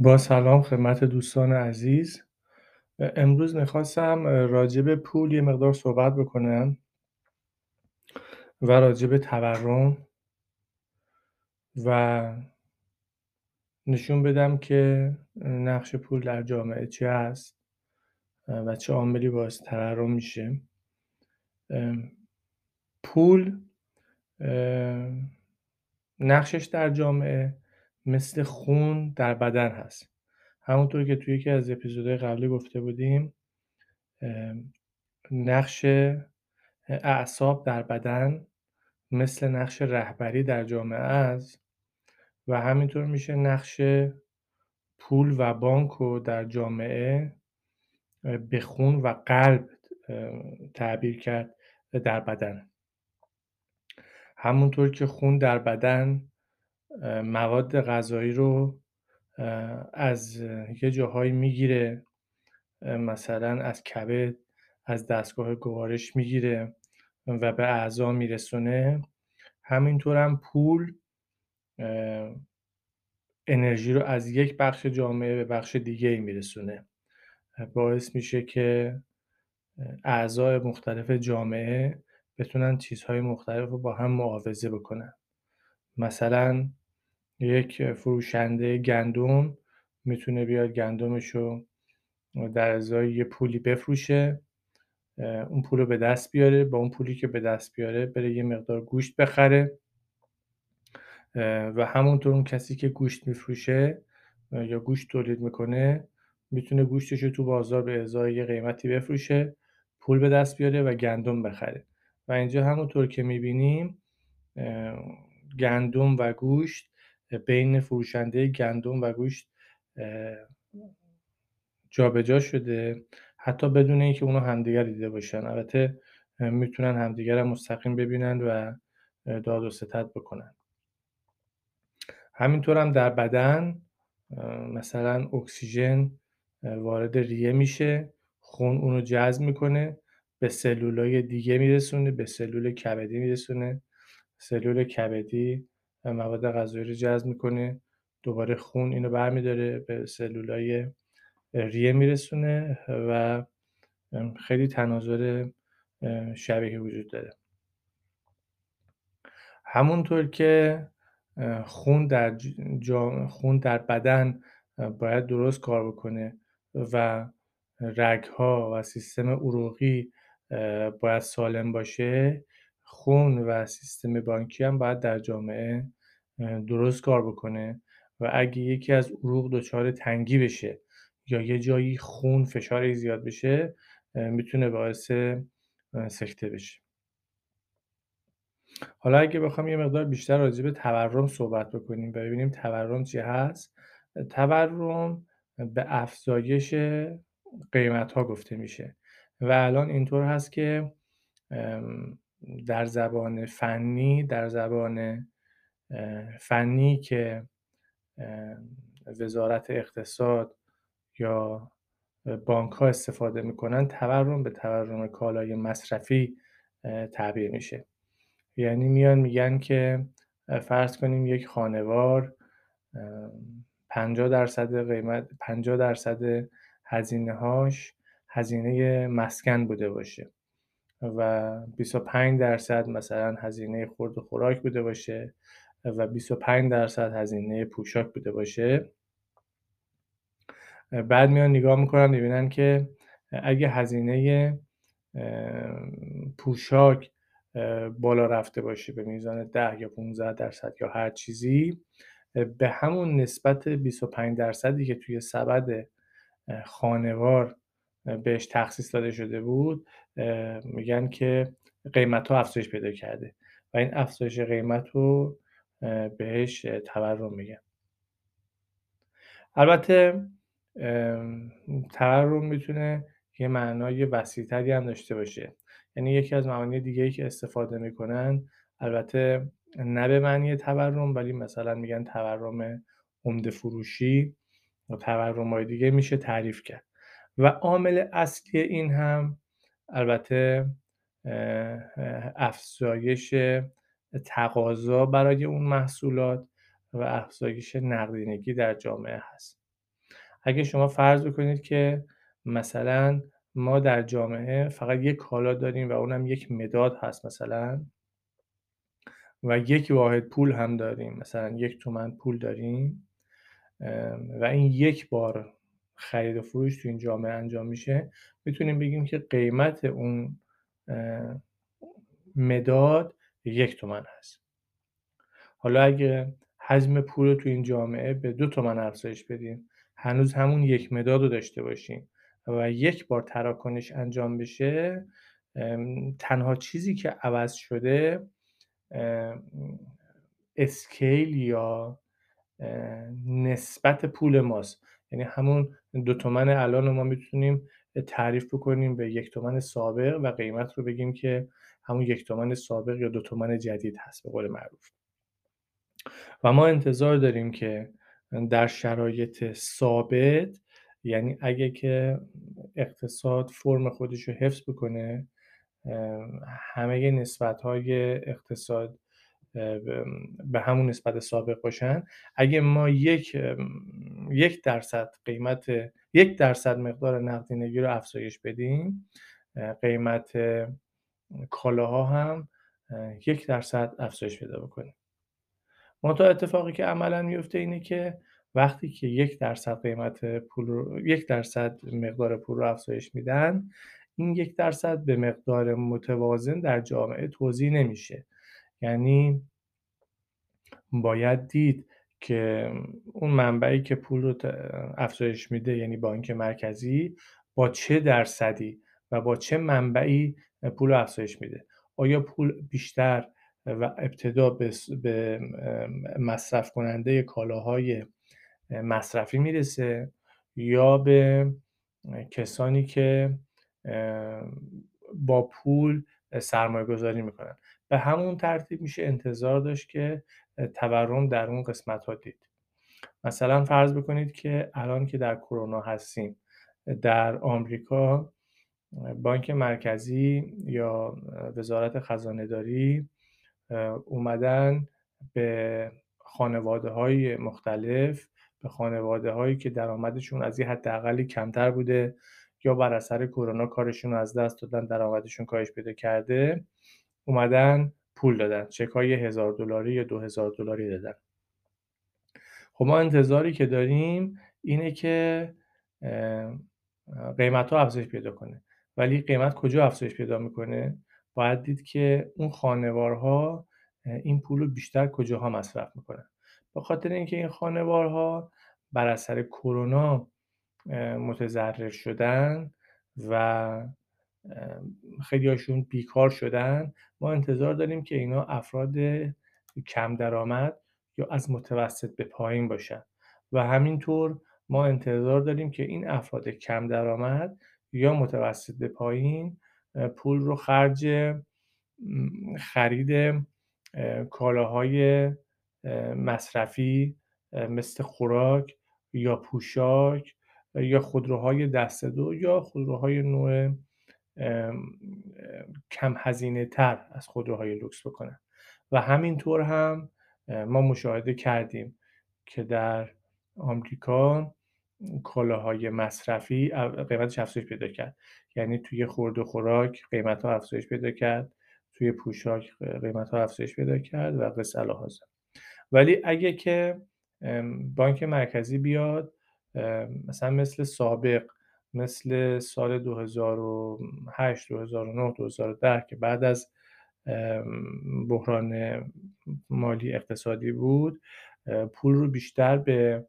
با سلام خدمت دوستان عزیز. امروز می‌خواستم راجع به پول یه مقدار صحبت بکنم و راجع به تورم و نشون بدم که نقش پول در جامعه چی هست و چه عاملی باعث تورم میشه. پول نقشش در جامعه مثل خون در بدن هست. همونطور که توی یکی از اپیزودهای قبلی گفته بودیم نقش اعصاب در بدن مثل نقش رهبری در جامعه است و همینطور میشه نقش پول و بانک رو در جامعه به خون و قلب تعبیر کرد در بدن. همونطور که خون در بدن مواد غذایی رو از یه جاهایی می‌گیره مثلا از کبد از دستگاه گوارش می‌گیره و به اعضا میرسونه. همینطور هم پول انرژی رو از یک بخش جامعه به بخش دیگه میرسونه. باعث میشه که اعضای مختلف جامعه بتونن چیزهای مختلف رو با هم معاوضه بکنن. مثلا یک فروشنده گندم می‌تونه بیاد گندمش رو در ازای یه پولی بفروشه اون پول رو به دست بیاره با اون پولی که به دست بیاره بره یه مقدار گوشت بخره. و همونطور اون کسی که گوشت میفروشه یا گوشت تولید می‌کنه می‌تونه گوشتش رو تو بازار به ازای یه قیمتی بفروشه پول به دست بیاره و گندم بخره. و اینجا همونطور که می‌بینیم گندم و گوشت بین فروشنده گندم و گوشت جابجا شده. حتی بدون اینکه اونا همدیگر دیده باشن. البته می‌تونن همدیگر هم مستقیم ببینن و داد و ستد بکنن. همینطور هم در بدن مثلا اکسیژن وارد ریه میشه. خون اونو جذب می‌کنه. به سلولای دیگه میرسونه. به سلول کبدی میرسونه. سلول کبدی مواد غذایی رو جذب می‌کنه دوباره خون اینو برمیداره به سلولای ریه میرسونه و خیلی تناظر شبیه وجود داره. همونطور که خون در, خون در بدن باید درست کار بکنه و رگ ها و سیستم عروقی باید سالم باشه خون و سیستم بانکی هم باید در جامعه درست کار بکنه و اگه یکی از عروق دچار تنگی بشه یا یه جایی خون فشار زیاد بشه می‌تونه باعث سکته بشه. حالا اگه بخوام یه مقدار بیشتر راجع به تورم صحبت بکنیم و ببینیم تورم چی هست. تورم به افزایش قیمت ها گفته میشه و الان اینطور هست که در زبان فنی در زبان فنی که وزارت اقتصاد یا بانک ها استفاده می‌کنن تورم به تورم کالای مصرفی تعبیر میشه. یعنی میان میگن که فرض کنیم یک خانوار 50 درصد قیمت 50 درصد هزینه هاش هزینه مسکن بوده باشه. و 25 درصد مثلا هزینه خورد و خوراک بوده باشه و 25 درصد هزینه پوشاک بوده باشه. بعد میان نگاه می‌کنن می‌بینن که اگه هزینه پوشاک بالا رفته باشه به میزان 10 یا 15 درصد یا هر چیزی به همون نسبت 25 درصدی که توی سبد خانوار بهش تخصیص داده شده بود میگن که قیمت ها افزایش پیدا کرده و این افزایش قیمت رو بهش تورم میگن. البته تورم می‌تونه یه معنای وسیعتری هم داشته باشه. یعنی یکی از معانی دیگه که استفاده می‌کنن البته نه به معنی تورم ولی مثلا میگن تورم عمده فروشی و تورم های دیگه میشه تعریف کرد. و عامل اصلی این هم البته افزایش تقاضا برای اون محصولات و افزایش نقدینگی در جامعه هست. اگه شما فرض بکنید که مثلا ما در جامعه فقط یک کالا داریم و اونم یک مداد هست مثلا و یک واحد پول هم داریم مثلا یک تومن پول داریم و این یک بار خرید و فروش تو این جامعه انجام میشه می‌تونیم بگیم که قیمت اون مداد یک تومن هست. حالا اگه حجم پول تو این جامعه به دو تومن افزایش بدیم هنوز همون یک مداد رو داشته باشیم و یک بار تراکنش انجام بشه تنها چیزی که عوض شده اسکیل یا نسبت پول ماست. یعنی همون دو تومن الان رو ما می‌تونیم تعریف بکنیم به یک تومن سابق و قیمت رو بگیم که همون یک تومن سابق یا دو تومن جدید هست به قول معروف. و ما انتظار داریم که در شرایط ثابت یعنی اگه که اقتصاد فرم خودش رو حفظ بکنه همه نسبت های اقتصاد به همون نسبت سابق باشن. اگه ما یک یک درصد قیمت یک درصد مقدار نقدینگی رو افزایش بدیم قیمت کالاها هم یک درصد افزایش پیدا بکنه منتها اتفاقی که عملا میفته اینه که وقتی که یک درصد قیمت پول رو یک درصد مقدار پول رو افزایش میدن این یک درصد به مقدار متوازن در جامعه توضیح نمیشه. یعنی باید دید که اون منبعی که پول رو افزایش میده یعنی بانک مرکزی با چه درصدی و با چه منبعی پول رو افزایش میده؟ آیا پول بیشتر و ابتدا به مصرف کننده کالاهای مصرفی می‌رسه یا به کسانی که با پول سرمایه گذاری می‌کنن؟ به همون ترتیب میشه انتظار داشت که تورم در اون قسمت ها دید. مثلا فرض بکنید که الان که در کرونا هستیم در آمریکا بانک مرکزی یا وزارت خزانه داری اومدن به خانواده های مختلف به خانواده هایی که درآمدشون از یه حداقلی کمتر بوده یا بر اثر کرونا کارشون از دست دادن درآمدشون کاهش پیدا کرده. اومدن پول دادن. چک های هزار دلاری یا دو هزار دلاری دادن. خب ما انتظاری که داریم اینه که قیمت ها افزایش پیدا کنه. ولی قیمت کجا افزایش پیدا می‌کنه؟ باید دید که اون خانوارها این پول رو بیشتر کجاها مصرف می‌کنن. به خاطر اینکه این خانوارها بر اثر کرونا متضرر شدن و خیلی هاشون بیکار شدن. ما انتظار داریم که اینا افراد کم درآمد یا از متوسط به پایین باشن. و همینطور ما انتظار داریم که این افراد کم درآمد یا متوسط به پایین پول رو خرج خرید کالاهای مصرفی مثل خوراک یا پوشاک یا خودروهای دست دو یا خودروهای نوع کم هزینه تر از خودروهای لوکس بکنن. و همینطور هم ما مشاهده کردیم که در آمریکا کالاهای مصرفی قیمتش افزایش پیدا کرد. یعنی توی خورد و خوراک قیمت ها افزایش پیدا کرد توی پوشاک قیمت ها افزایش پیدا کرد و قصه الهازم ولی اگه که بانک مرکزی بیاد مثلا مثل سابق مثل سال 2008 2009 2010 که بعد از بحران مالی اقتصادی بود پول رو بیشتر به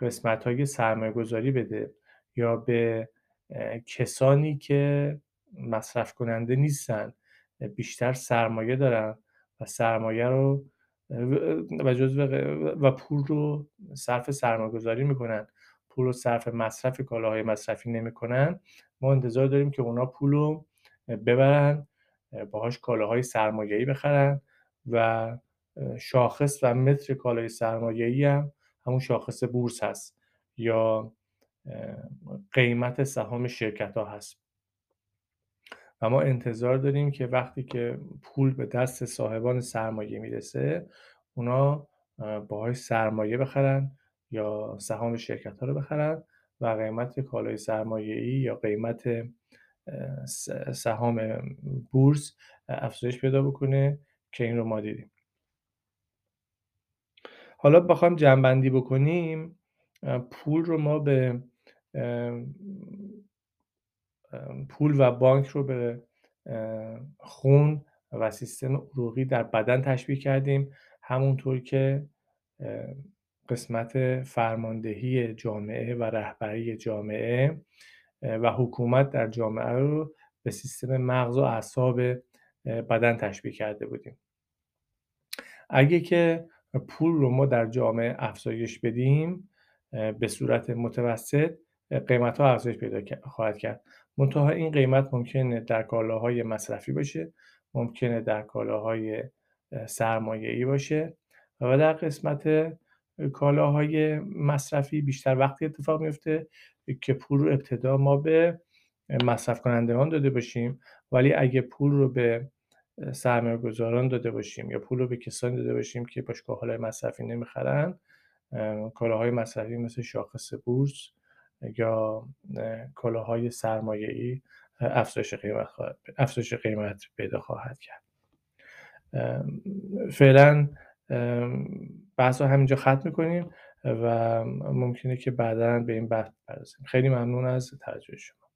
قسمت های سرمایه گذاری بده یا به کسانی که مصرف کننده نیستن بیشتر سرمایه دارن و سرمایه رو و و پول رو صرف سرمایه گذاری می‌کنن. پول رو صرف مصرف کالاهای مصرفی نمی‌کنن. ما انتظار داریم که اونا پول رو ببرن باهاش کالاهای سرمایه‌ای بخرن و شاخص و متر کالای سرمایه‌ای هم همون شاخص بورس هست یا قیمت سهام شرکت ها هست. و ما انتظار داریم که وقتی که پول به دست صاحبان سرمایه می‌رسه اونا باهاش سرمایه بخرن یا سهام شرکت ها رو بخرن و قیمت کالای سرمایه‌ای یا قیمت سهام بورس افزایش پیدا بکنه که این رو ما دیدیم. حالا بخوام جنبندی بکنیم پول رو ما به پول و بانک رو به خون و سیستم عروقی در بدن تشبیه کردیم. همونطور که قسمت فرماندهی جامعه و رهبری جامعه و حکومت در جامعه رو به سیستم مغز و اعصاب بدن تشبیه کرده بودیم. اگه که پول رو ما در جامعه افزایش بدیم به صورت متوسط قیمت ها افزایش پیدا خواهد کرد. منتها این قیمت ممکنه در کالاهای مصرفی باشه ممکنه در کالاهای سرمایه ای باشه و در قسمت کالاهای مصرفی بیشتر وقتی اتفاق میفته که پول رو ابتدا ما به مصرف کنندگان داده باشیم ولی اگه پول رو به سرمایه گذاران داده باشیم یا پول رو به کسانی داده باشیم که باشگاه های مصرفی نمی‌خرن کالاهای مصرفی مثل شاخص بورس یا کالاهای سرمایه ای افزایش قیمت افزایش قیمت پیدا خواهد کرد. فعلا بحث رو همینجا ختم می‌کنیم و ممکنه که بعدا به این بحث برسیم. خیلی ممنون از توجه شما.